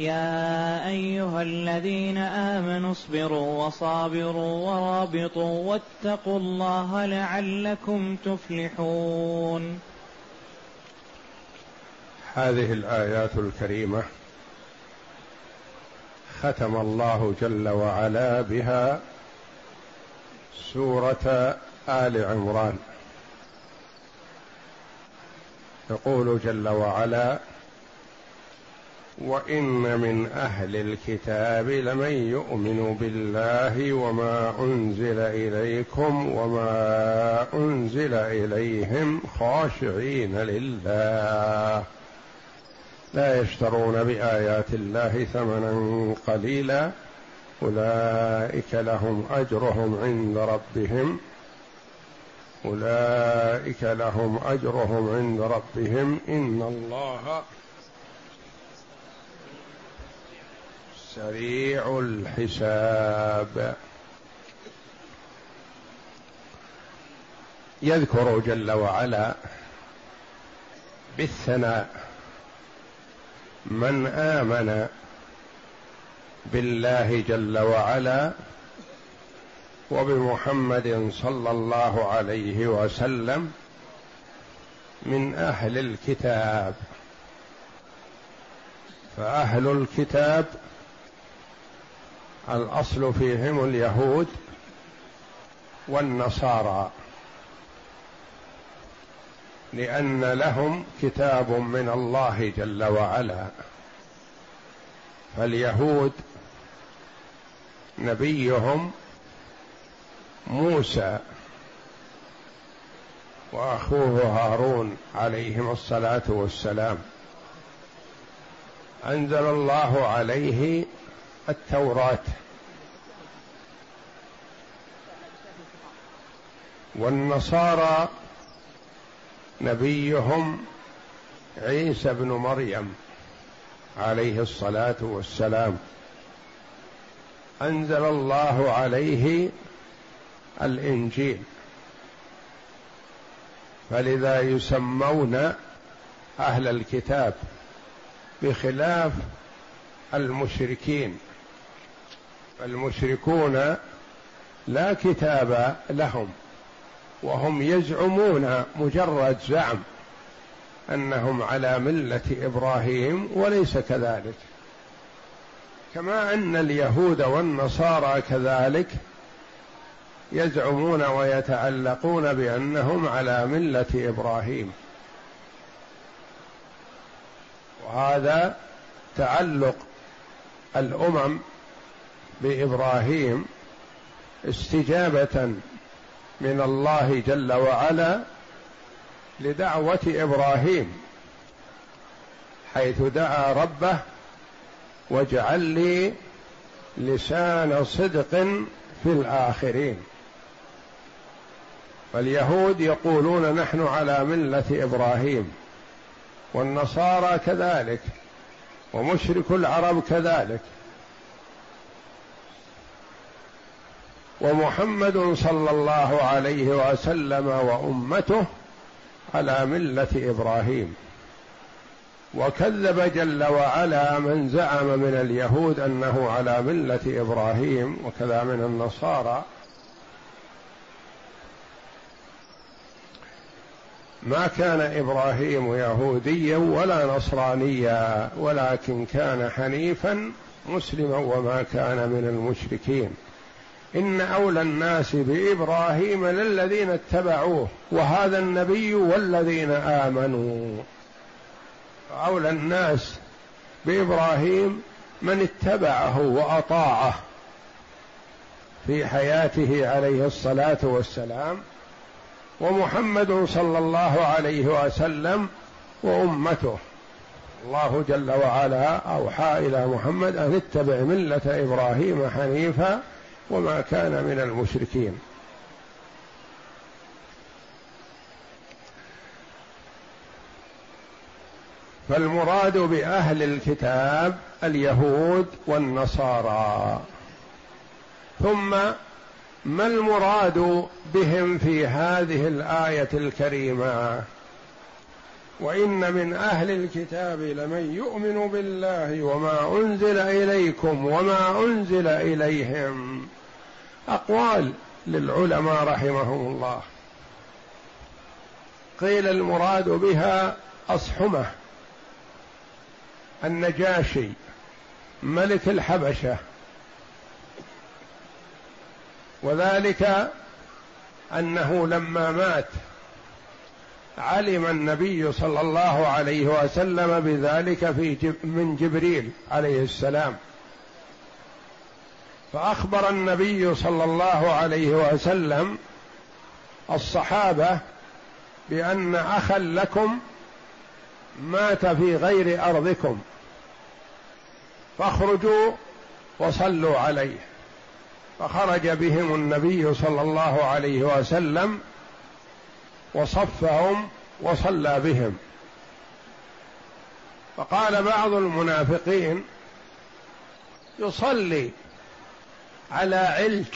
يا أيها الذين آمنوا اصبروا وصابروا ورابطوا واتقوا الله لعلكم تفلحون. هذه الآيات الكريمة ختم الله جل وعلا بها سورة آل عمران. يقول جل وعلا وإن من أهل الكتاب لمن يؤمن بالله وما أنزل إليكم وما أنزل إليهم خاشعين لله. لا يشترون بآيات الله ثمنا قليلا. أولئك لهم أجرهم عند ربهم. أولئك لهم أجرهم عند ربهم. إن الله سريع الحساب. يذكر جل وعلا بالثناء من آمن بالله جل وعلا وبمحمد صلى الله عليه وسلم من أهل الكتاب. فأهل الكتاب الأصل فيهم اليهود والنصارى لأن لهم كتاب من الله جل وعلا. فاليهود نبيهم موسى وأخوه هارون عليهم الصلاة والسلام. أنزل الله عليه التوراة والنصارى نبيهم عيسى بن مريم عليه الصلاة والسلام. أنزل الله عليه الإنجيل. فلذا يسمون أهل الكتاب بخلاف المشركين. المشركون لا كتاب لهم وهم يزعمون مجرد زعم أنهم على ملة إبراهيم وليس كذلك. كما أن اليهود والنصارى كذلك يزعمون ويتعلقون بأنهم على ملة إبراهيم. وهذا تعلق الأمم بإبراهيم استجابة من الله جل وعلا لدعوة إبراهيم حيث دعا ربه واجعل لي لسان صدق في الآخرين فاليهود يقولون نحن على ملة إبراهيم والنصارى كذلك ومشرك العرب كذلك ومحمد صلى الله عليه وسلم وأمته على ملة إبراهيم. وكذب جل وعلا من زعم من اليهود أنه على ملة إبراهيم وكذا من النصارى. ما كان إبراهيم يهوديا ولا نصرانيا ولكن كان حنيفا مسلما وما كان من المشركين. إن أولى الناس بإبراهيم للذين اتبعوه وهذا النبي والذين آمنوا. أولى الناس بإبراهيم من اتبعه وأطاعه في حياته عليه الصلاة والسلام ومحمد صلى الله عليه وسلم وأمته. الله جل وعلا أوحى إلى محمد أن اتبع ملة إبراهيم حنيفا وما كان من المشركين. فالمراد بأهل الكتاب اليهود والنصارى. ثم ما المراد بهم في هذه الآية الكريمة؟ وإن من أهل الكتاب لمن يؤمن بالله وما أنزل إليكم وما أنزل إليهم. أقوال للعلماء رحمهم الله. قيل المراد بها أصحمة النجاشي ملك الحبشة. وذلك أنه لما مات علم النبي صلى الله عليه وسلم بذلك في جب من جبريل عليه السلام. فأخبر النبي صلى الله عليه وسلم الصحابة بأن أخا لكم مات في غير أرضكم. فاخرجوا وصلوا عليه. فخرج بهم النبي صلى الله عليه وسلم وصفهم وصلى بهم. فقال بعض المنافقين يصلي على علج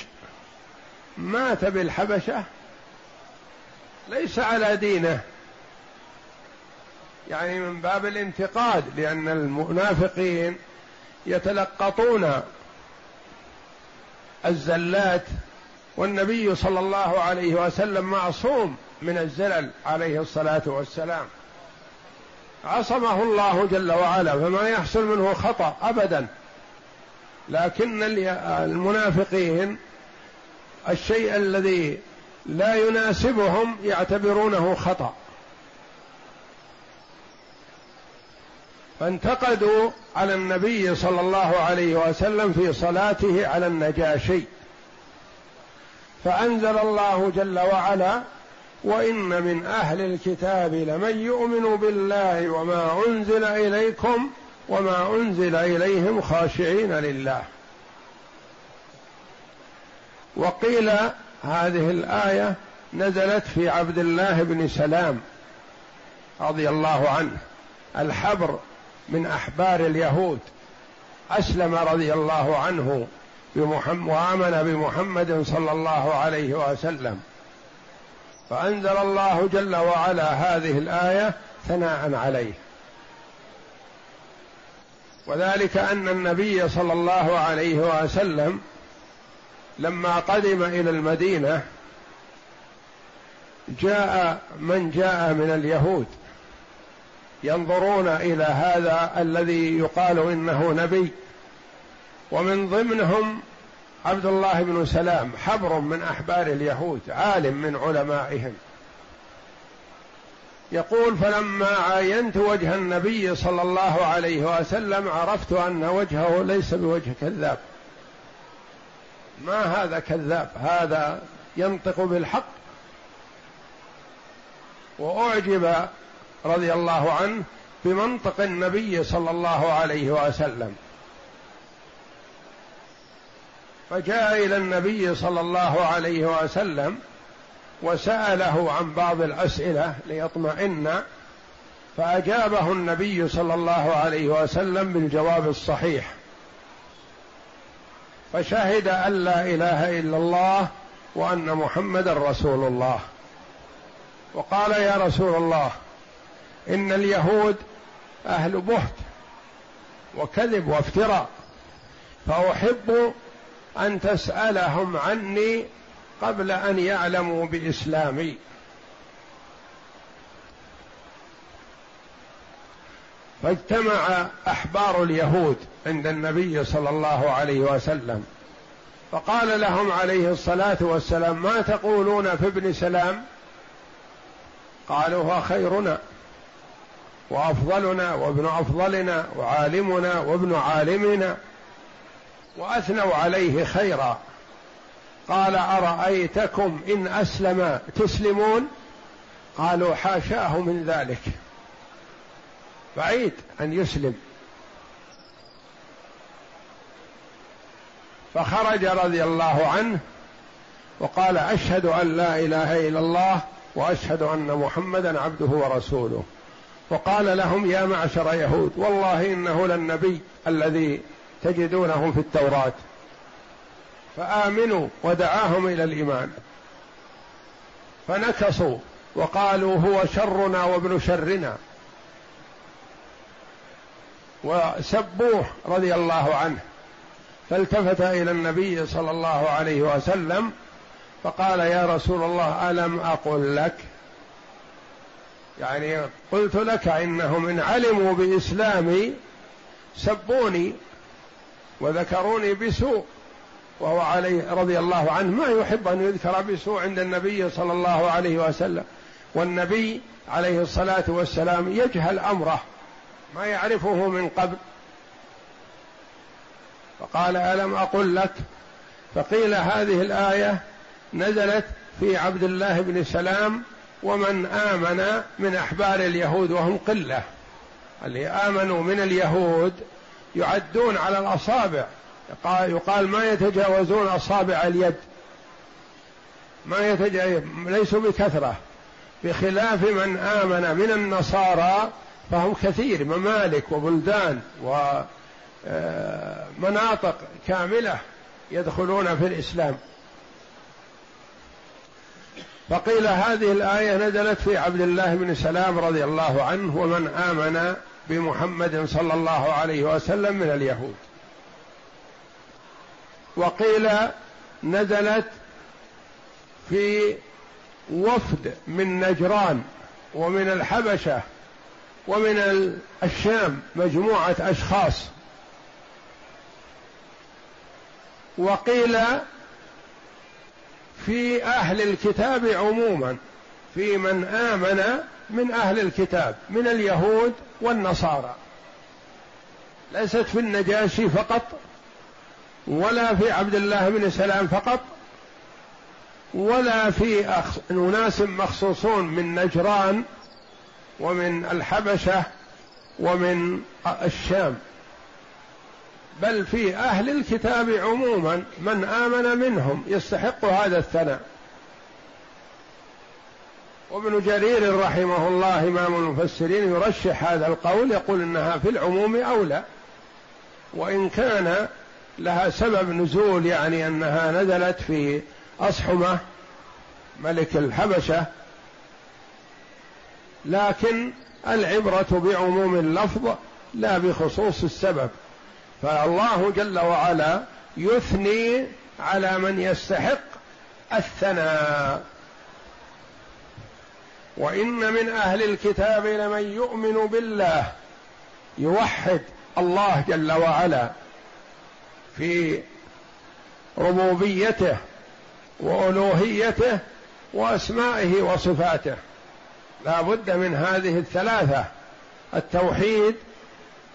مات بالحبشة ليس على دينه. يعني من باب الانتقاد لأن المنافقين يتلقطون الزلات والنبي صلى الله عليه وسلم معصوم من الزلل عليه الصلاة والسلام. عصمه الله جل وعلا فما يحصل منه خطأ ابدا. لكن المنافقين الشيء الذي لا يناسبهم يعتبرونه خطأ. فانتقدوا على النبي صلى الله عليه وسلم في صلاته على النجاشي. فأنزل الله جل وعلا وإن من أهل الكتاب لمن يؤمن بالله وما أنزل إليكم وما أنزل إليهم خاشعين لله. وقيل هذه الآية نزلت في عبد الله بن سلام رضي الله عنه. الحبر من أحبار اليهود. أسلم رضي الله عنه بمحمد وآمن بمحمد صلى الله عليه وسلم. فأنزل الله جل وعلا هذه الآية ثناء عليه. وذلك أن النبي صلى الله عليه وسلم لما قدم إلى المدينة جاء من جاء من اليهود ينظرون إلى هذا الذي يقال إنه نبي. ومن ضمنهم عبد الله بن سلام حبر من أحبار اليهود عالم من علمائهم. يقول فلما عاينت وجه النبي صلى الله عليه وسلم عرفت أن وجهه ليس بوجه كذاب. ما هذا كذاب؟ هذا ينطق بالحق. وأعجب رضي الله عنه بمنطق النبي صلى الله عليه وسلم. فجاء إلى النبي صلى الله عليه وسلم وسأله عن بعض الأسئلة ليطمئن فأجابه النبي صلى الله عليه وسلم بالجواب الصحيح. فشهد أن لا إله إلا الله وأن محمدا رسول الله. وقال يا رسول الله إن اليهود أهل بهت وكذب وافتراء فأحب أن تسألهم عني قبل أن يعلموا بإسلامي. فاجتمع أحبار اليهود عند النبي صلى الله عليه وسلم. فقال لهم عليه الصلاة والسلام ما تقولون في ابن سلام؟ قالوا هو خيرنا وأفضلنا وابن أفضلنا وعالمنا وابن عالمنا وأثنوا عليه خيرا. قال أرأيتكم إن أسلم تسلمون؟ قالوا حاشاه من ذلك. بعيد أن يسلم. فخرج رضي الله عنه وقال أشهد أن لا إله إلا الله وأشهد أن محمدا عبده ورسوله. وقال لهم يا معشر يهود والله إنه للنبي الذي تجدونه في التوراة. فآمنوا ودعاهم إلى الإيمان. فنكصوا وقالوا هو شرنا وابن شرنا. وسبوه رضي الله عنه. فالتفت إلى النبي صلى الله عليه وسلم فقال يا رسول الله ألم أقل لك؟ يعني قلت لك إنهم إن علموا بإسلامي سبوني وذكروني بسوء. وهو عليه رضي الله عنه ما يحب أن يذكر بسوء عند النبي صلى الله عليه وسلم. والنبي عليه الصلاة والسلام يجهل أمره ما يعرفه من قبل. فقال ألم أقل لك؟ فقيل هذه الآية نزلت في عبد الله بن سلام ومن آمن من أحبار اليهود وهم قلة. اللي آمنوا من اليهود يعدون على الأصابع. يقال ما يتجاوزون أصابع اليد. ما يتجاوز ليسوا بكثرة. بخلاف من آمن من النصارى فهم كثير. ممالك وبلدان ومناطق آه، كاملة يدخلون في الإسلام. فقيل هذه الآية نزلت في عبد الله بن سلام رضي الله عنه ومن آمن بمحمد صلى الله عليه وسلم من اليهود. وقيل نزلت في وفد من نجران ومن الحبشة ومن الشام مجموعة أشخاص. وقيل في أهل الكتاب عموما في من آمن من أهل الكتاب من اليهود والنصارى. ليست في النجاشي فقط ولا في عبد الله بن سلام فقط ولا في أناس مخصوصون من نجران ومن الحبشة ومن الشام بل في أهل الكتاب عموما من آمن منهم يستحق هذا الثناء. وابن جرير رحمه الله إمام المفسرين يرشح هذا القول يقول إنها في العموم أولى وإن كان لها سبب نزول يعني أنها نزلت في أصحمة ملك الحبشة. لكن العبرة بعموم اللفظ لا بخصوص السبب. فالله جل وعلا يثني على من يستحق الثناء. وإن من أهل الكتاب لمن يؤمن بالله يوحد الله جل وعلا. في ربوبيته وألوهيته وأسمائه وصفاته. لا بد من هذه الثلاثة التوحيد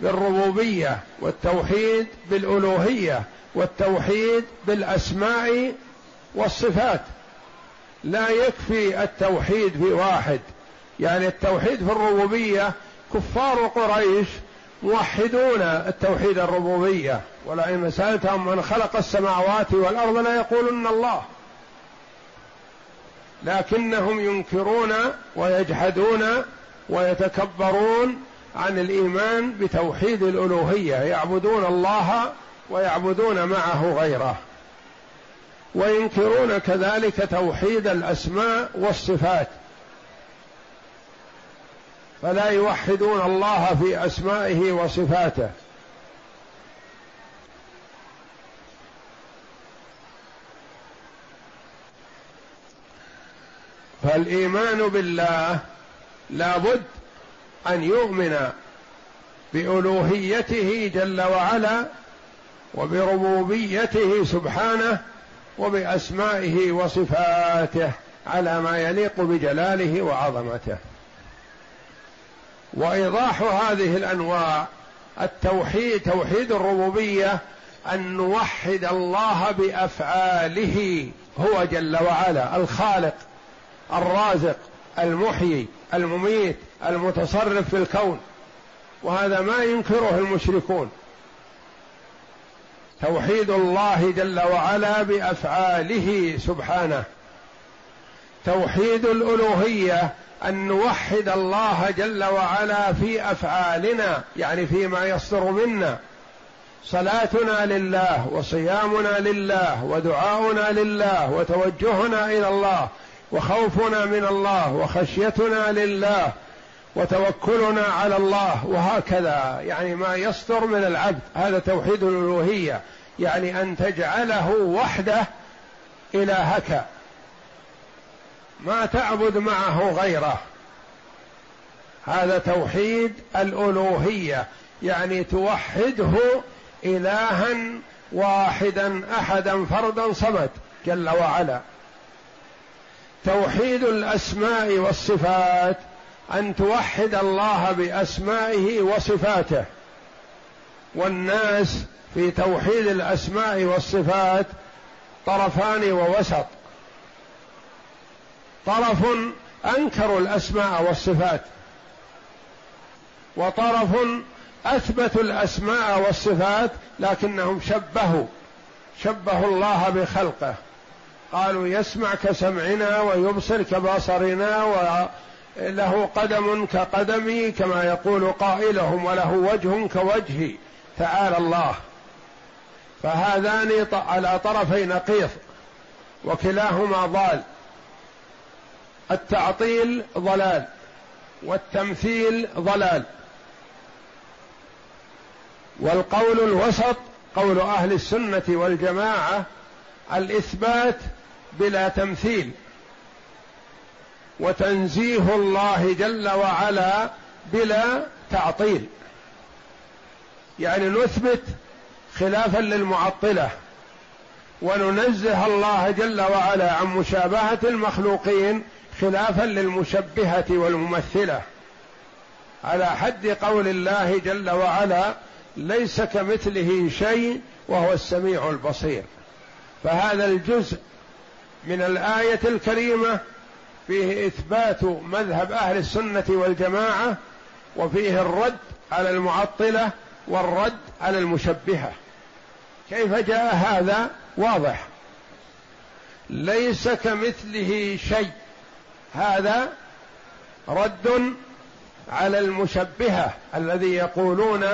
بالربوبية والتوحيد بالألوهية والتوحيد بالأسماء والصفات. لا يكفي التوحيد في واحد يعني التوحيد في الربوبية كفار قريش موحدون التوحيد الربوبية ولئن سألتهم من خلق السماوات والأرض لا يقولن الله. لكنهم ينكرون ويجحدون ويتكبرون عن الإيمان بتوحيد الألوهية يعبدون الله ويعبدون معه غيره. وينكرون كذلك توحيد الأسماء والصفات. فلا يوحدون الله في أسمائه وصفاته. فالإيمان بالله لابد أن يؤمن بألوهيته جل وعلا وبربوبيته سبحانه وبأسمائه وصفاته على ما يليق بجلاله وعظمته. وإيضاح هذه الأنواع. التوحيد توحيد الربوبية أن نوحد الله بأفعاله هو جل وعلا الخالق الرازق المحيي المميت المتصرف في الكون. وهذا ما ينكره المشركون. توحيد الله جل وعلا بأفعاله سبحانه. توحيد الألوهية أن نوحد الله جل وعلا في أفعالنا يعني فيما يصدر منا. صلاتنا لله وصيامنا لله ودعاؤنا لله وتوجهنا إلى الله وخوفنا من الله وخشيتنا لله وتوكلنا على الله وهكذا. يعني ما يصدر من العبد. هذا توحيد الألوهية. يعني أن تجعله وحده إلهك. ما تعبد معه غيره. هذا توحيد الألوهية يعني توحده الها واحدا احدا فردا صمد جل وعلا. توحيد الأسماء والصفات أن توحد الله بأسمائه وصفاته. والناس في توحيد الأسماء والصفات طرفان ووسط. طرف انكروا الأسماء والصفات. وطرف اثبتوا الأسماء والصفات لكنهم شبهوا شبهوا الله بخلقه. قالوا يسمع كسمعنا ويبصر كبصرنا وله قدم كقدمي كما يقول قائلهم وله وجه كوجهي. تعالى الله. فهذان على طرفي نقيض وكلاهما ضال. التعطيل ضلال والتمثيل ضلال. والقول الوسط قول أهل السنة والجماعة الإثبات بلا تمثيل. وتنزيه الله جل وعلا بلا تعطيل. يعني نثبت خلافا للمعطلة. وننزه الله جل وعلا عن مشابهة المخلوقين خلافا للمشبهة والممثلة. على حد قول الله جل وعلا ليس كمثله شيء وهو السميع البصير. فهذا الجزء من الآية الكريمة فيه إثبات مذهب أهل السنة والجماعة وفيه الرد على المعطلة والرد على المشبهة. كيف جاء هذا؟ واضح. ليس كمثله شيء. هذا رد على المشبهة الذي يقولون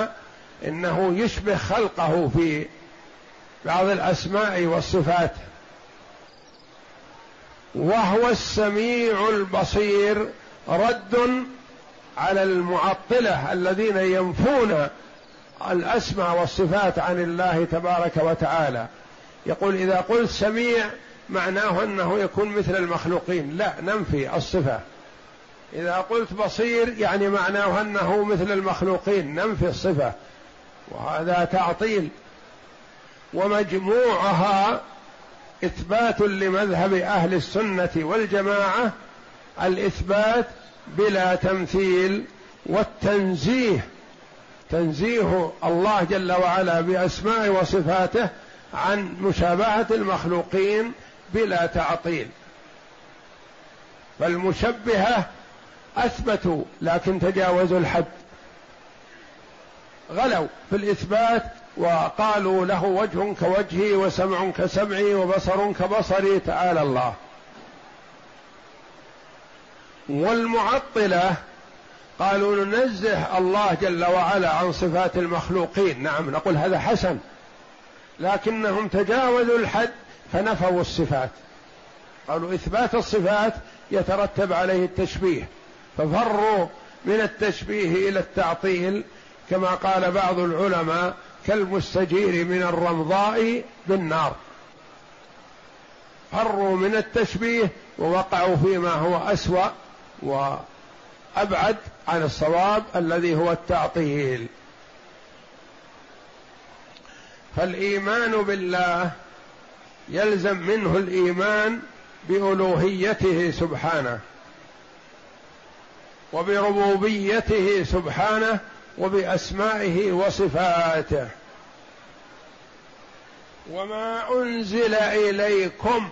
إنه يشبه خلقه في بعض الأسماء والصفات. وهو السميع البصير رد على المعطلة الذين ينفون الأسماء والصفات عن الله تبارك وتعالى. يقول إذا قلت سميع معناه أنه يكون مثل المخلوقين. لا ننفي الصفة. إذا قلت بصير يعني معناه أنه مثل المخلوقين. ننفي الصفة. وهذا تعطيل. ومجموعها إثبات لمذهب أهل السنة والجماعة الإثبات بلا تمثيل والتنزيه. تنزيه الله جل وعلا بأسماء وصفاته عن مشابهة المخلوقين بلا تعطيل. فالمشبهة أثبتوا لكن تجاوزوا الحد. غلوا في الإثبات وقالوا له وجه كوجهي وسمع كسمعي وبصر كبصري تعالى الله. والمعطلة قالوا ننزه الله جل وعلا عن صفات المخلوقين. نعم نقول هذا حسن لكنهم تجاوزوا الحد. فنفوا الصفات. قالوا إثبات الصفات يترتب عليه التشبيه ففروا من التشبيه إلى التعطيل كما قال بعض العلماء كالمستجير من الرمضاء بالنار. فروا من التشبيه ووقعوا فيما هو أسوأ وأبعد عن الصواب الذي هو التعطيل. فالإيمان بالله يلزم منه الإيمان بألوهيته سبحانه وبربوبيته سبحانه وبأسمائه وصفاته. وما أنزل إليكم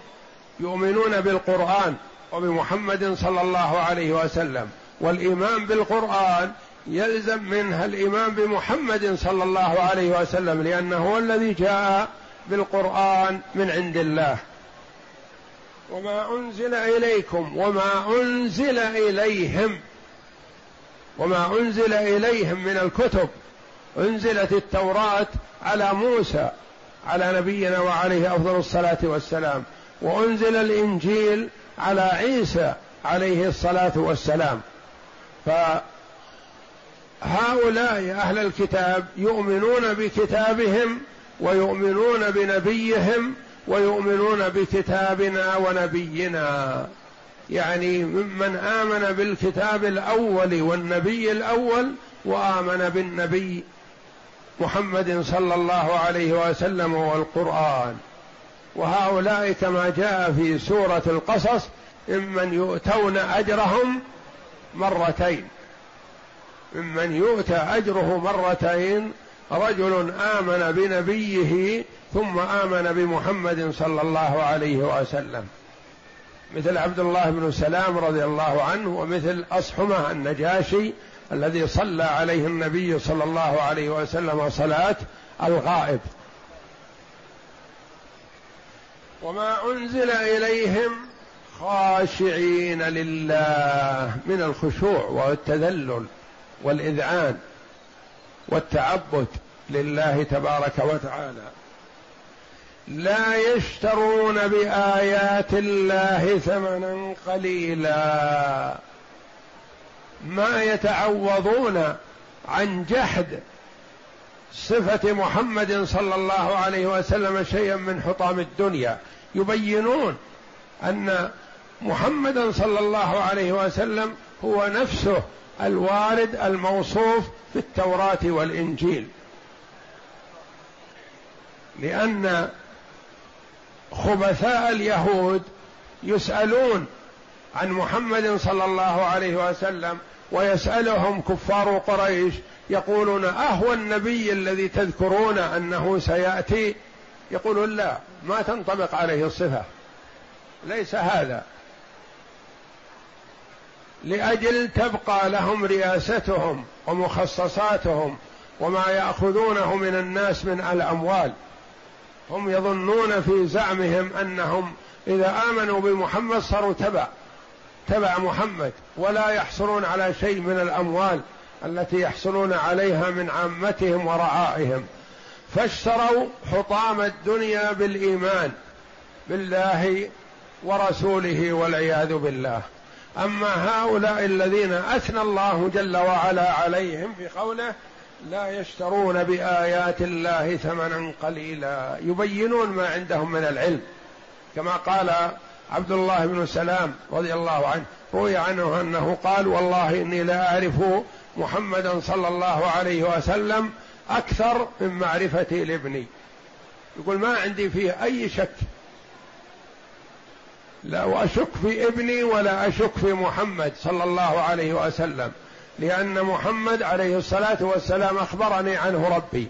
يؤمنون بالقرآن وبمحمد صلى الله عليه وسلم. والإيمان بالقرآن يلزم منها الإيمان بمحمد صلى الله عليه وسلم لأنه هو الذي جاء بالقرآن من عند الله. وما أنزل إليكم وما أنزل إليهم. وما أنزل إليهم من الكتب. أنزلت التوراة على موسى على نبينا وعليه أفضل الصلاة والسلام. وأنزل الإنجيل على عيسى عليه الصلاة والسلام. فهؤلاء أهل الكتاب يؤمنون بكتابهم ويؤمنون بنبيهم ويؤمنون بكتابنا ونبينا. يعني ممن آمن بالكتاب الأول والنبي الأول وآمن بالنبي محمد صلى الله عليه وسلم والقرآن. وهؤلاء كما جاء في سورة القصص ممن يؤتون أجرهم مرتين. ممن يؤتى أجره مرتين رجل آمن بنبيه ثم آمن بمحمد صلى الله عليه وسلم. مثل عبد الله بن سلام رضي الله عنه ومثل أصحمه النجاشي الذي صلى عليه النبي صلى الله عليه وسلم صلاة الغائب. وما أنزل إليهم خاشعين لله من الخشوع والتذلل والإذعان والتعبد لله تبارك وتعالى. لا يشترون بآيات الله ثمنا قليلا. ما يتعوضون عن جحد صفة محمد صلى الله عليه وسلم شيئا من حطام الدنيا. يبينون أن محمدا صلى الله عليه وسلم هو نفسه الوارد الموصوف في التوراة والإنجيل. لأن خبثاء اليهود يسألون عن محمد صلى الله عليه وسلم ويسألهم كفار قريش يقولون أهو النبي الذي تذكرون أنه سيأتي؟ يقولون لا ما تنطبق عليه الصفة. ليس هذا. لأجل تبقى لهم رياستهم ومخصصاتهم وما يأخذونه من الناس من الأموال. هم يظنون في زعمهم أنهم إذا آمنوا بمحمد صاروا تبع تبع محمد ولا يحصلون على شيء من الأموال التي يحصلون عليها من عامتهم ورعائهم. فاشتروا حطام الدنيا بالإيمان بالله ورسوله والعياذ بالله. أما هؤلاء الذين أثنى الله جل وعلا عليهم في قوله لا يشترون بآيات الله ثمنا قليلا. يبينون ما عندهم من العلم. كما قال عبد الله بن سلام رضي الله عنه روي عنه أنه قال والله إني لا أعرف محمدا صلى الله عليه وسلم أكثر من معرفتي لابني. يقول ما عندي فيه أي شك. لا أشك في ابني ولا أشك في محمد صلى الله عليه وسلم. لأن محمد عليه الصلاة والسلام أخبرني عنه ربي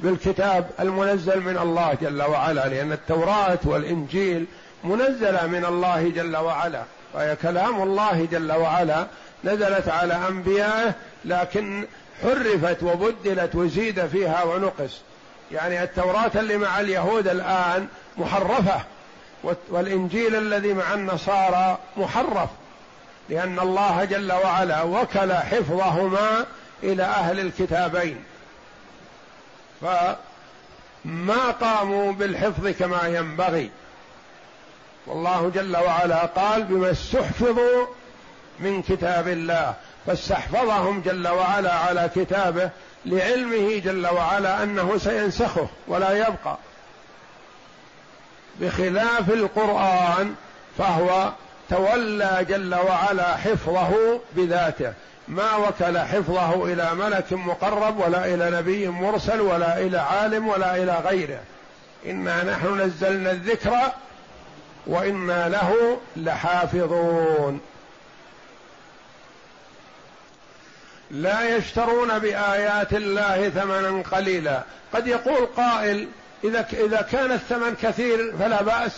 بالكتاب المنزل من الله جل وعلا لأن التوراة والإنجيل منزلة من الله جل وعلا وهي كلام الله جل وعلا نزلت على أنبيائه لكن حرفت وبدلت وزيد فيها ونقص. يعني التوراة اللي مع اليهود الآن محرفة والإنجيل الذي مع النصارى محرف. لأن الله جل وعلا وكل حفظهما إلى أهل الكتابين. فما قاموا بالحفظ كما ينبغي. والله جل وعلا قال بما استحفظوا من كتاب الله. فاستحفظهم جل وعلا على كتابه لعلمه جل وعلا أنه سينسخه ولا يبقى. بخلاف القرآن فهو تولى جل وعلا حفظه بذاته. ما وكل حفظه إلى ملك مقرب ولا إلى نبي مرسل ولا إلى عالم ولا إلى غيره. إنا نحن نزلنا الذكر وإنا له لحافظون. لا يشترون بآيات الله ثمنا قليلا. قد يقول قائل إذا إذا كان الثمن كثير فلا بأس.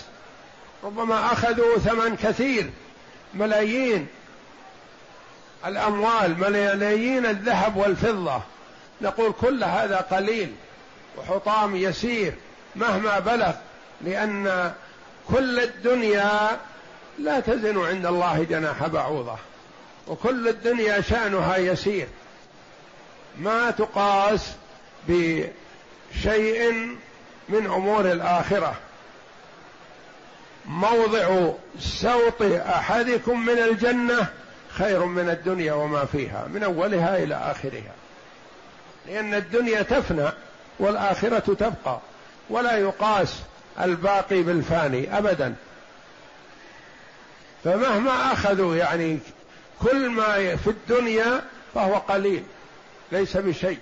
ربما أخذوا ثمن كثير ملايين الأموال ملايين الذهب والفضة. نقول كل هذا قليل وحطام يسير مهما بلغ لأن كل الدنيا لا تزن عند الله جناح بعوضة وكل الدنيا شأنها يسير. ما تقاس بشيء من أمور الآخرة. موضع سوط أحدكم من الجنة خير من الدنيا وما فيها من أولها إلى آخرها. لأن الدنيا تفنى والآخرة تبقى ولا يقاس الباقي بالفاني ابدا. فمهما أخذوا يعني كل ما في الدنيا فهو قليل ليس بشيء.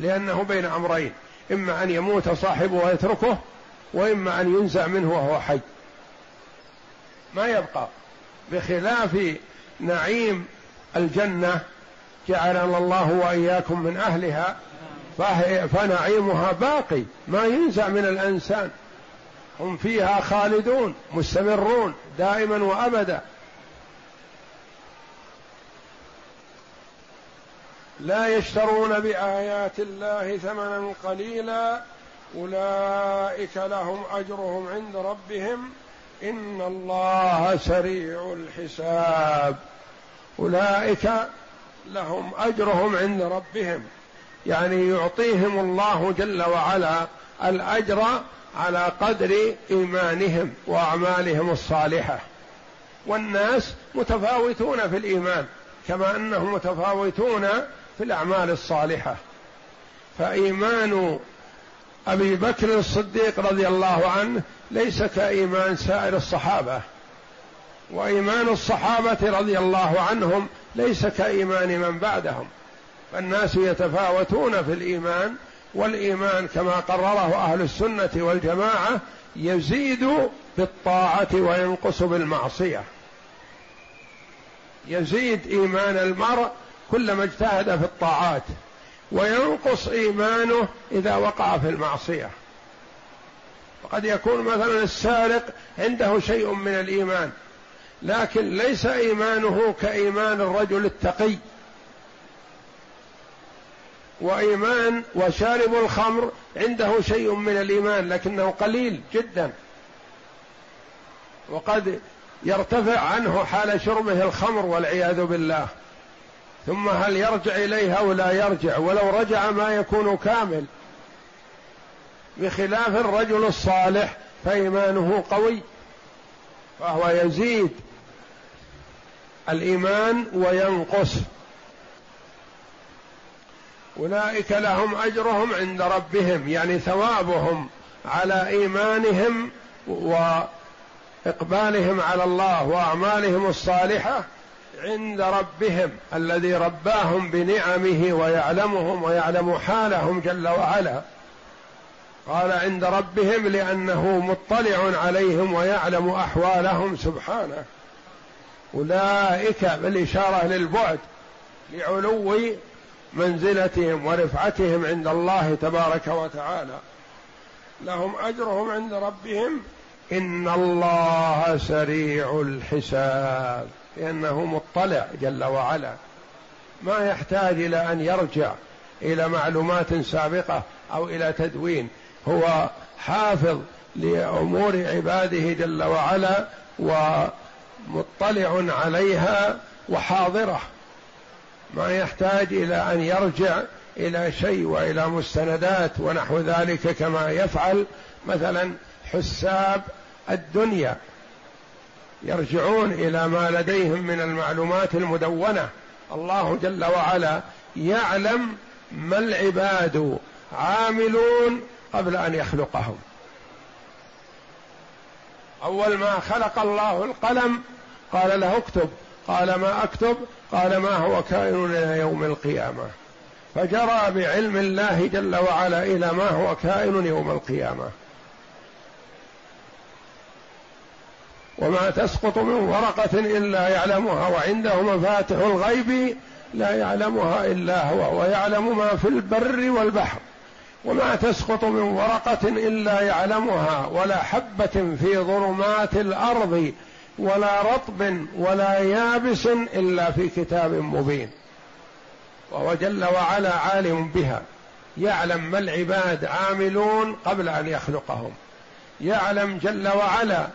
لأنه بين أمرين إما أن يموت صاحبه ويتركه وإما أن ينزع منه وهو حي. ما يبقى؟ بخلاف نعيم الجنة جعلنا الله وإياكم من أهلها فنعيمها باقي. ما ينزع من الإنسان. هم فيها خالدون مستمرون دائما وابدا. لا يشترون بآيات الله ثمنا قليلا. أولئك لهم أجرهم عند ربهم إن الله سريع الحساب. أولئك لهم أجرهم عند ربهم. يعني يعطيهم الله جل وعلا الأجر على قدر إيمانهم وأعمالهم الصالحة. والناس متفاوتون في الإيمان كما أنهم متفاوتون في الأعمال الصالحة. فإيمان أبي بكر الصديق رضي الله عنه ليس كإيمان سائر الصحابة. وإيمان الصحابة رضي الله عنهم ليس كإيمان من بعدهم. فالناس يتفاوتون في الإيمان والإيمان كما قرره أهل السنة والجماعة يزيد بالطاعة وينقص بالمعصية. يزيد إيمان المرء كلما اجتهد في الطاعات. وينقص إيمانه إذا وقع في المعصية. وقد يكون مثلا السارق عنده شيء من الإيمان لكن ليس إيمانه كإيمان الرجل التقي. وإيمان وشارب الخمر عنده شيء من الإيمان لكنه قليل جدا. وقد يرتفع عنه حال شربه الخمر والعياذ بالله. ثم هل يرجع إليها ولا يرجع؟ ولو رجع ما يكون كامل. بخلاف الرجل الصالح فإيمانه قوي فهو يزيد الإيمان وينقص. أولئك لهم أجرهم عند ربهم يعني ثوابهم على إيمانهم وإقبالهم على الله وأعمالهم الصالحة عند ربهم الذي رباهم بنعمه ويعلمهم ويعلم حالهم جل وعلا. قال عند ربهم لأنه مطلع عليهم ويعلم أحوالهم سبحانه. أولئك بالإشارة للبعد لعلو منزلتهم ورفعتهم عند الله تبارك وتعالى. لهم أجرهم عند ربهم إن الله سريع الحساب. لأنه مطلع جل وعلا. ما يحتاج إلى أن يرجع إلى معلومات سابقة أو إلى تدوين. هو حافظ لأمور عباده جل وعلا ومطلع عليها وحاضرة. ما يحتاج إلى أن يرجع إلى شيء وإلى مستندات ونحو ذلك كما يفعل. مثلا حساب الدنيا يرجعون إلى ما لديهم من المعلومات المدونة. الله جل وعلا يعلم ما العباد عاملون قبل أن يخلقهم. أول ما خلق الله القلم قال له اكتب قال ما أكتب قال ما هو كائن إلى يوم القيامة. فجرى بعلم الله جل وعلا إلى ما هو كائن يوم القيامة. وما تسقط من ورقة إلا يعلمها وعنده مفاتح الغيب لا يعلمها إلا هو ويعلم ما في البر والبحر. وما تسقط من ورقة إلا يعلمها ولا حبة في ظلمات الأرض ولا رطب ولا يابس إلا في كتاب مبين. وهو جل وعلا عالم بها. يعلم ما العباد عاملون قبل أن يخلقهم. يعلم جل وعلا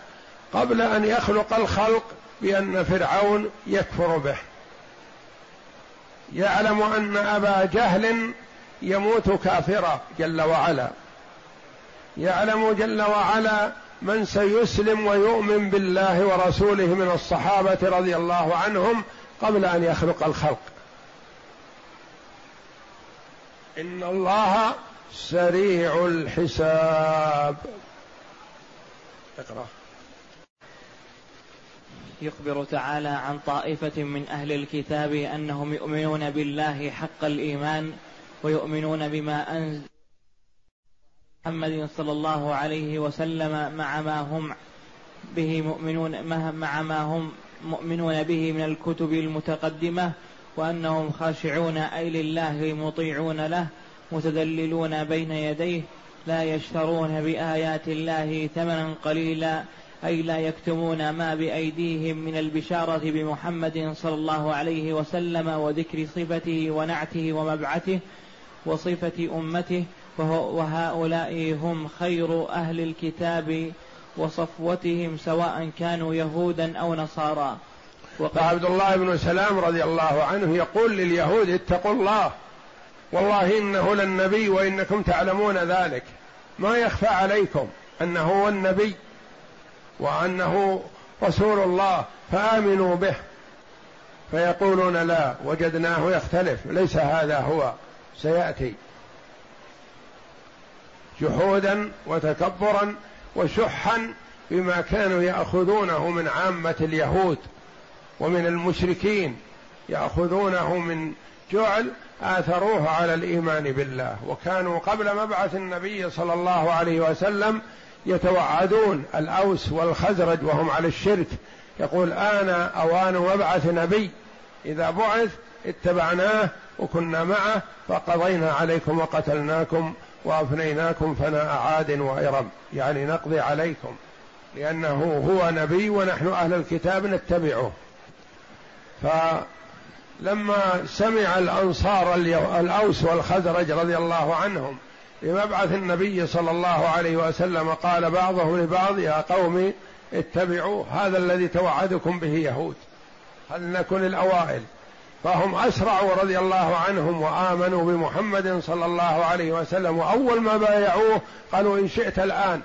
قبل أن يخلق الخلق بأن فرعون يكفر به. يعلم أن أبا جهل يموت كافرا جل وعلا. يعلم جل وعلا من سيسلم ويؤمن بالله ورسوله من الصحابة رضي الله عنهم قبل أن يخلق الخلق. إن الله سريع الحساب. اقرأ. يخبر تعالى عن طائفة من أهل الكتاب أنهم يؤمنون بالله حق الإيمان ويؤمنون بما أنزل محمد صلى الله عليه وسلم مع ما هم به مؤمنون مع ما هم مؤمنون به من الكتب المتقدمة وأنهم خاشعون أي لله مطيعون له متدللون بين يديه لا يشترون بآيات الله ثمنا قليلا. أي لا يكتمون ما بأيديهم من البشارة بمحمد صلى الله عليه وسلم وذكر صفته ونعته ومبعثه وصفة أمته وهؤلاء هم خير أهل الكتاب وصفوتهم سواء كانوا يهودا أو نصارى. وعبد الله بن سلام رضي الله عنه يقول لليهود اتقوا الله والله إنه للنبي وإنكم تعلمون ذلك. ما يخفى عليكم أنه هو النبي وأنه رسول الله فآمنوا به. فيقولون لا وجدناه يختلف ليس هذا هو سيأتي. جحودا وتكبرا وشحا بما كانوا يأخذونه من عامة اليهود ومن المشركين يأخذونه من جعل آثروه على الإيمان بالله. وكانوا قبل مبعث النبي صلى الله عليه وسلم يتوعدون الأوس والخزرج وهم على الشرك. يقول آن أوان مبعث نبي. إذا بعث اتبعناه وكنا معه فقضينا عليكم وقتلناكم وأفنيناكم فناء عاد وإرم. يعني نقضي عليكم. لأنه هو نبي ونحن أهل الكتاب نتبعه. فلما سمع الأنصار الأوس والخزرج رضي الله عنهم لمبعث النبي صلى الله عليه وسلم قال بعضهم لبعض يا قوم اتبعوا هذا الذي توعدكم به يهود. هل نكن الأوائل؟ فهم أسرعوا رضي الله عنهم وآمنوا بمحمد صلى الله عليه وسلم وأول ما بايعوه قالوا إن شئت الآن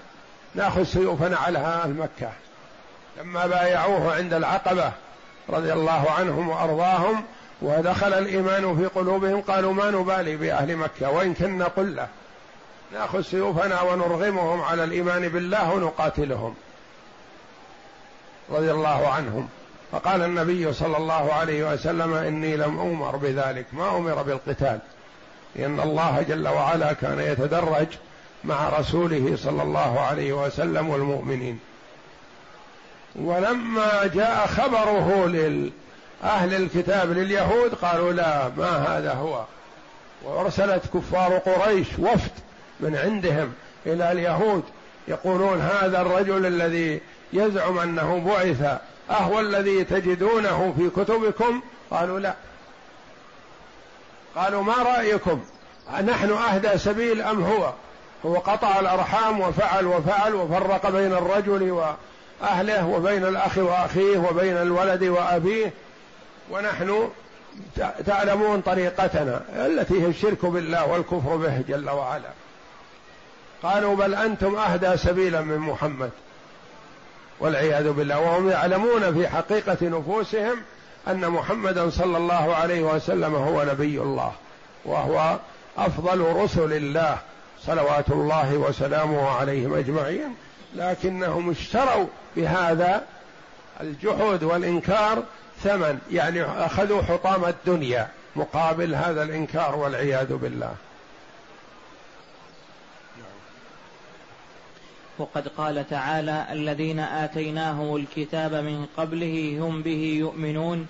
نأخذ سيوفنا على أهل مكة. لما بايعوه عند العقبة رضي الله عنهم وأرضاهم ودخل الإيمان في قلوبهم قالوا ما نبالي بأهل مكة وإن كنا قلة. نأخذ سيوفنا ونرغمهم على الإيمان بالله ونقاتلهم. رضي الله عنهم. فقال النبي صلى الله عليه وسلم إني لم أمر بذلك. ما أمر بالقتال. لأن الله جل وعلا كان يتدرج مع رسوله صلى الله عليه وسلم والمؤمنين. ولما جاء خبره لأهل الكتاب لليهود قالوا لا ما هذا هو؟ وأرسلت كفار قريش وفد. من عندهم إلى اليهود يقولون هذا الرجل الذي يزعم أنه بعث أهو الذي تجدونه في كتبكم؟ قالوا لا. قالوا ما رأيكم؟ نحن أهدى سبيل أم هو؟ هو قطع الأرحام وفعل وفعل وفرق بين الرجل وأهله وبين الأخ وأخيه وبين الولد وأبيه. ونحن تعلمون طريقتنا التي هي الشرك بالله والكفر به جل وعلا. قالوا بل أنتم أهدى سبيلا من محمد والعياذ بالله وهم يعلمون في حقيقة نفوسهم أن محمدا صلى الله عليه وسلم هو نبي الله وهو أفضل رسل الله صلوات الله وسلامه عليهم أجمعين لكنهم اشتروا بهذا الجحود والإنكار ثمن يعني أخذوا حطام الدنيا مقابل هذا الإنكار والعياذ بالله. وقد قال تعالى الذين آتيناهم الكتاب من قبله هم به يؤمنون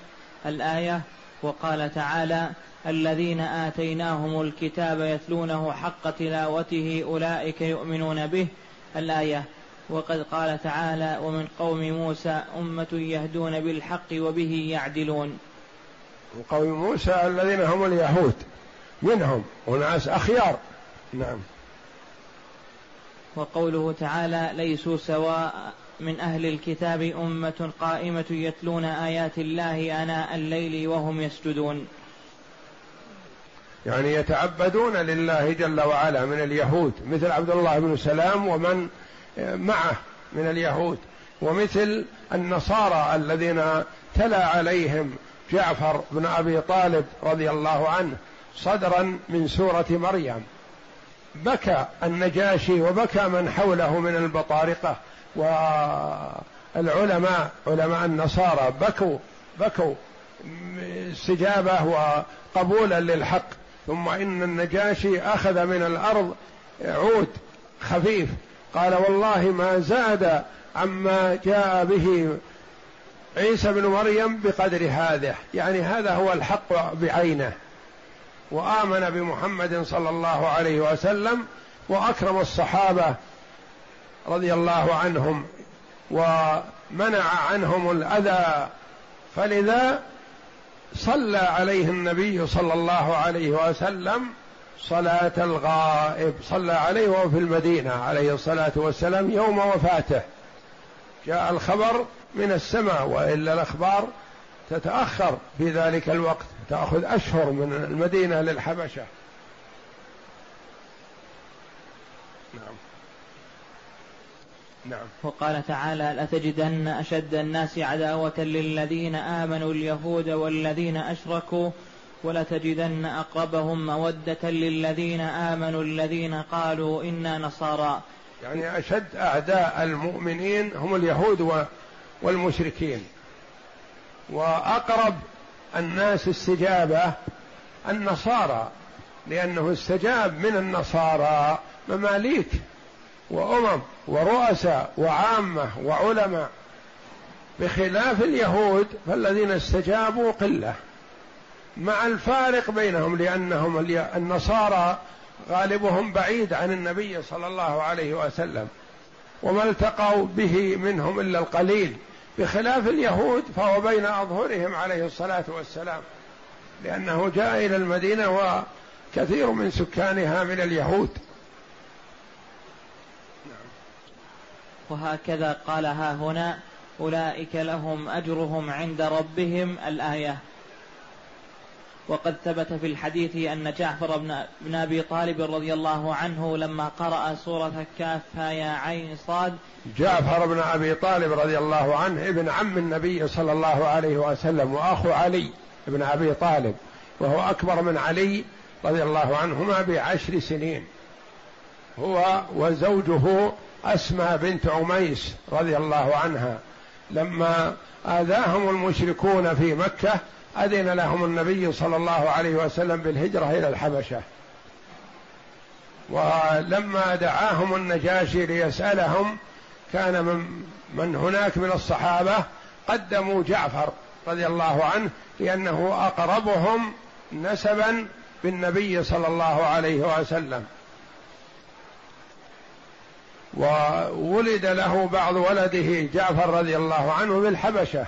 الآية وقال تعالى الذين آتيناهم الكتاب يتلونه حق تلاوته أولئك يؤمنون به الآية. وقد قال تعالى ومن قوم موسى أمة يهدون بالحق وبه يعدلون. من قوم موسى الذين هم اليهود منهم وناس أخيار. نعم. وقوله تعالى ليسوا سواء من أهل الكتاب أمة قائمة يتلون آيات الله آناء الليل وهم يسجدون. يعني يتعبدون لله جل وعلا من اليهود مثل عبد الله بن سلام ومن معه من اليهود ومثل النصارى الذين تلا عليهم جعفر بن أبي طالب رضي الله عنه صدرا من سورة مريم. بكى النجاشي وبكى من حوله من البطارقة والعلماء علماء النصارى بكوا بكوا استجابة وقبولا للحق. ثم إن النجاشي أخذ من الأرض عود خفيف. قال والله ما زاد عما جاء به عيسى بن مريم بقدر هذا. يعني هذا هو الحق بعينه. وآمن بمحمد صلى الله عليه وسلم وأكرم الصحابة رضي الله عنهم ومنع عنهم الأذى فلذا صلى عليه النبي صلى الله عليه وسلم صلاة الغائب صلى عليه وهو في المدينة عليه الصلاة والسلام يوم وفاته. جاء الخبر من السماء وإلا الأخبار تتأخر في ذلك الوقت. تأخذ أشهر من المدينة للحبشة. نعم. نعم. وقال تعالى لتجدن أشد الناس عداوة للذين آمنوا اليهود والذين أشركوا ولتجدن أقربهم مودة للذين آمنوا الذين قالوا إنا نصارى. يعني أشد أعداء المؤمنين هم اليهود والمشركين. وأقرب الناس استجابة النصارى لأنه استجاب من النصارى مماليك وأمم ورؤساء وعامة وعلماء. بخلاف اليهود فالذين استجابوا قلة مع الفارق بينهم لأنهم النصارى غالبهم بعيد عن النبي صلى الله عليه وسلم وما التقوا به منهم إلا القليل. بخلاف اليهود فهو بين أظهرهم عليه الصلاة والسلام لأنه جاء إلى المدينة وكثير من سكانها من اليهود. وهكذا قال ها هنا أولئك لهم أجرهم عند ربهم الآية. وقد ثبت في الحديث أن جعفر بن أبي طالب رضي الله عنه لما قرأ سورة كافها يا عين صاد جعفر بن أبي طالب رضي الله عنه ابن عم النبي صلى الله عليه وسلم وأخو علي بن أبي طالب وهو أكبر من علي رضي الله عنهما بعشر سنين. هو وزوجه أسمى بنت عميس رضي الله عنها. لما آذاهم المشركون في مكة أذن لهم النبي صلى الله عليه وسلم بالهجرة إلى الحبشة. ولما دعاهم النجاشي ليسألهم كان من من هناك من الصحابة قدموا جعفر رضي الله عنه لأنه أقربهم نسبا بالنبي صلى الله عليه وسلم. وولد له بعض ولده جعفر رضي الله عنه بالحبشة.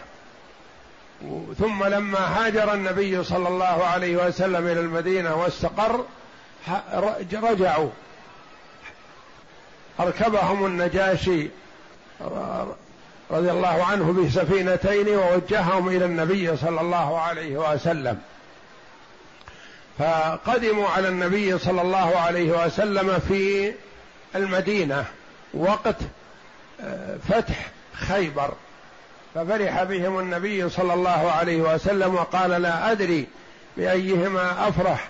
ثم لما هاجر النبي صلى الله عليه وسلم إلى المدينة واستقر رجعوا. أركبهم النجاشي رضي الله عنه بسفينتين ووجههم إلى النبي صلى الله عليه وسلم. فقدموا على النبي صلى الله عليه وسلم في المدينة وقت آه، فتح خيبر. ففرح بهم النبي صلى الله عليه وسلم وقال لا أدري بأيهما أفرح.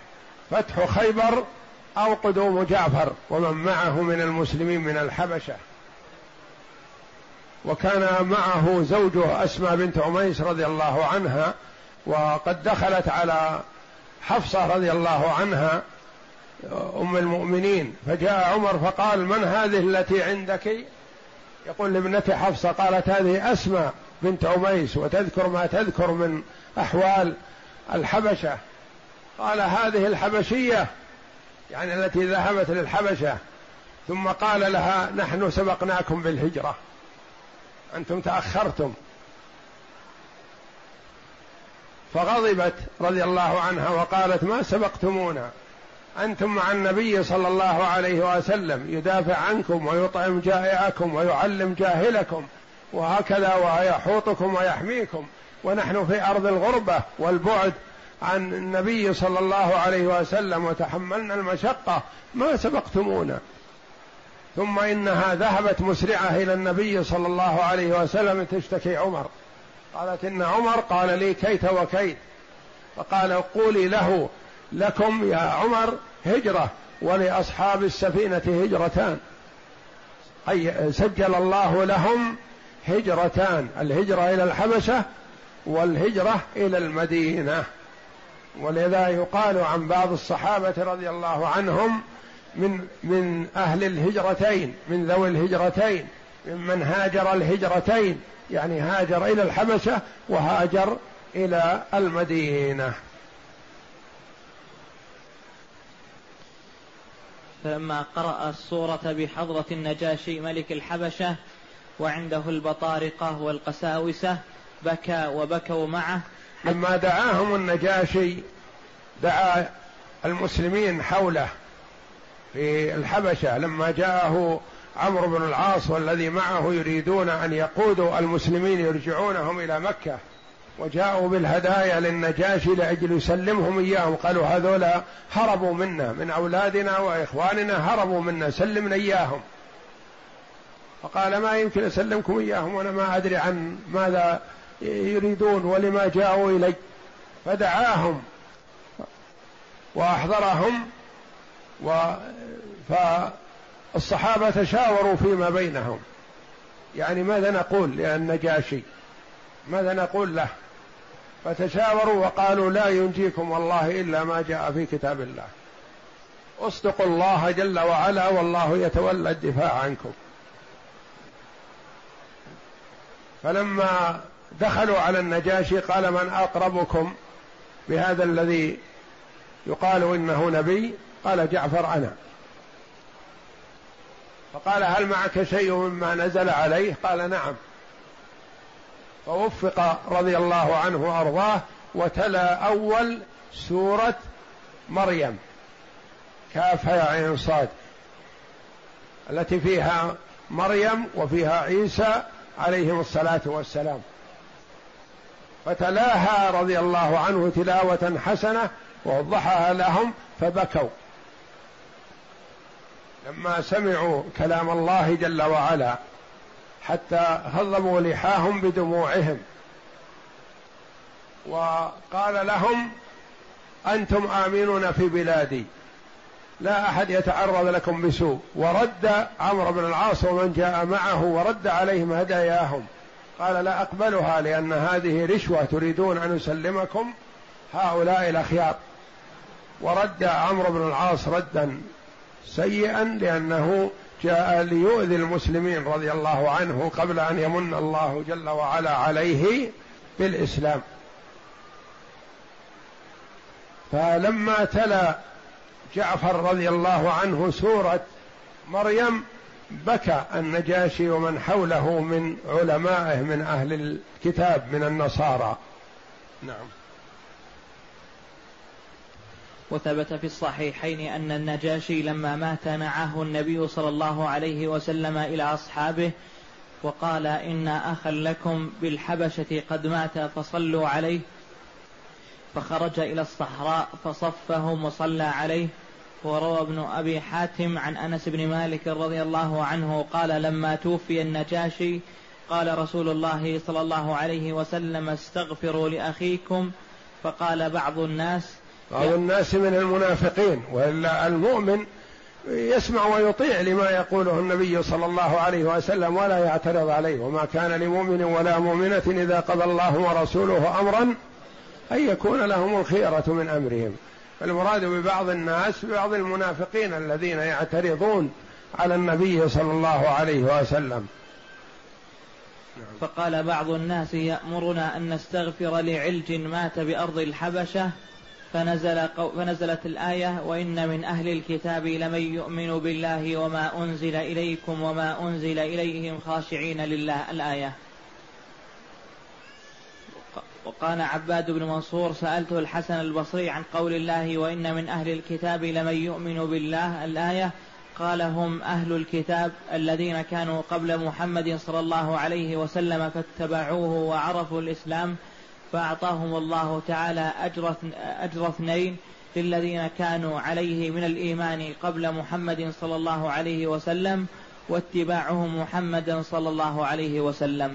فتح خيبر أو قدوم جعفر ومن معه من المسلمين من الحبشة. وكان معه زوجه أسماء بنت عميس رضي الله عنها وقد دخلت على حفصة رضي الله عنها أم المؤمنين. فجاء عمر فقال من هذه التي عندك؟ يقول لابنته حفصة. قالت هذه أسماء. بنت عميس وتذكر ما تذكر من أحوال الحبشة. قال هذه الحبشية يعني التي ذهبت للحبشة ثم قال لها نحن سبقناكم بالهجرة. أنتم تأخرتم. فغضبت رضي الله عنها وقالت ما سبقتمونا؟ أنتم مع النبي صلى الله عليه وسلم يدافع عنكم ويطعم جائعكم ويعلم جاهلكم. وهكذا ويحوطكم ويحميكم. ونحن في أرض الغربة والبعد عن النبي صلى الله عليه وسلم وتحملنا المشقة. ما سبقتمونا. ثم إنها ذهبت مسرعة إلى النبي صلى الله عليه وسلم تشتكي عمر. قالت إن عمر قال لي كيت وكيت. فقال قولي له لكم يا عمر هجرة ولأصحاب السفينة هجرتان. أي سجل الله لهم هجرتان الهجرة إلى الحبشة والهجرة إلى المدينة. ولذا يقال عن بعض الصحابة رضي الله عنهم من من أهل الهجرتين من ذوي الهجرتين ممن هاجر الهجرتين يعني هاجر إلى الحبشة وهاجر إلى المدينة. فلما قرأ السورة بحضرة النجاشي ملك الحبشة وعنده البطارقة والقساوسة بكى وبكوا معه. لما دعاهم النجاشي دعا المسلمين حوله في الحبشة. لما جاءه عمرو بن العاص والذي معه يريدون أن يقودوا المسلمين يرجعونهم إلى مكة وجاءوا بالهدايا للنجاشي لأجل يسلمهم إياهم. قالوا هذولا هربوا منا من أولادنا وإخواننا هربوا منا سلمنا إياهم. فقال ما يمكن أسلمكم إياهم وأنا ما أدري عن ماذا يريدون ولما جاءوا إلي فدعاهم وأحضرهم و ف الصحابة تشاوروا فيما بينهم. يعني ماذا نقول للنجاشي ماذا نقول له؟ فتشاوروا وقالوا لا ينجيكم والله إلا ما جاء في كتاب الله. اصدقوا الله جل وعلا والله يتولى الدفاع عنكم. فلما دخلوا على النجاشي قال من أقربكم بهذا الذي يقال إنه نبي؟ قال جعفر أنا. فقال هل معك شيء مما نزل عليه؟ قال نعم. فوفق رضي الله عنه وأرضاه وتلا أول سورة مريم. كاف عين صاد. التي فيها مريم وفيها عيسى عليهم الصلاة والسلام. فتلاها رضي الله عنه تلاوة حسنة ووضحها لهم فبكوا. لما سمعوا كلام الله جل وعلا حتى هضموا لحاهم بدموعهم. وقال لهم أنتم آمنون في بلادي. لا أحد يتعرض لكم بسوء. ورد عمرو بن العاص ومن جاء معه ورد عليهم هداياهم. قال لا أقبلها لأن هذه رشوة تريدون أن اسلمكم هؤلاء الأخيار. ورد عمرو بن العاص ردا سيئا لأنه جاء ليؤذي المسلمين رضي الله عنه قبل أن يمن الله جل وعلا عليه بالإسلام. فلما تلا جعفر رضي الله عنه سورة مريم بكى النجاشي ومن حوله من علمائه من أهل الكتاب من النصارى. نعم. وثبت في الصحيحين أن النجاشي لما مات نعاه النبي صلى الله عليه وسلم إلى أصحابه وقال إن أخا لكم بالحبشة قد مات فصلوا عليه فخرج إلى الصحراء فصفهم وصلى عليه. وروى ابن أبي حاتم عن أنس بن مالك رضي الله عنه قال لما توفي النجاشي قال رسول الله صلى الله عليه وسلم استغفروا لأخيكم فقال بعض الناس بعض الناس من المنافقين وإلا المؤمن يسمع ويطيع لما يقوله النبي صلى الله عليه وسلم ولا يعترض عليه. وما كان لمؤمن ولا مؤمنة إذا قضى الله ورسوله أمرا أن يكون لهم الخيرة من أمرهم. المراد ببعض الناس ببعض المنافقين الذين يعترضون على النبي صلى الله عليه وسلم. فقال بعض الناس يأمرنا أن نستغفر لعلج مات بأرض الحبشة فنزل فنزلت الآية وإن من أهل الكتاب لمن يؤمن بالله وما أنزل إليكم وما أنزل إليهم خاشعين لله. الآية. وقال عباد بن منصور سألته الحسن البصري عن قول الله وإن من أهل الكتاب لمن يؤمن بالله الآية قال هم أهل الكتاب الذين كانوا قبل محمد صلى الله عليه وسلم فاتبعوه وعرفوا الإسلام فأعطاهم الله تعالى أجر أجر اثنين للذين كانوا عليه من الإيمان قبل محمد صلى الله عليه وسلم واتباعهم محمدا صلى الله عليه وسلم.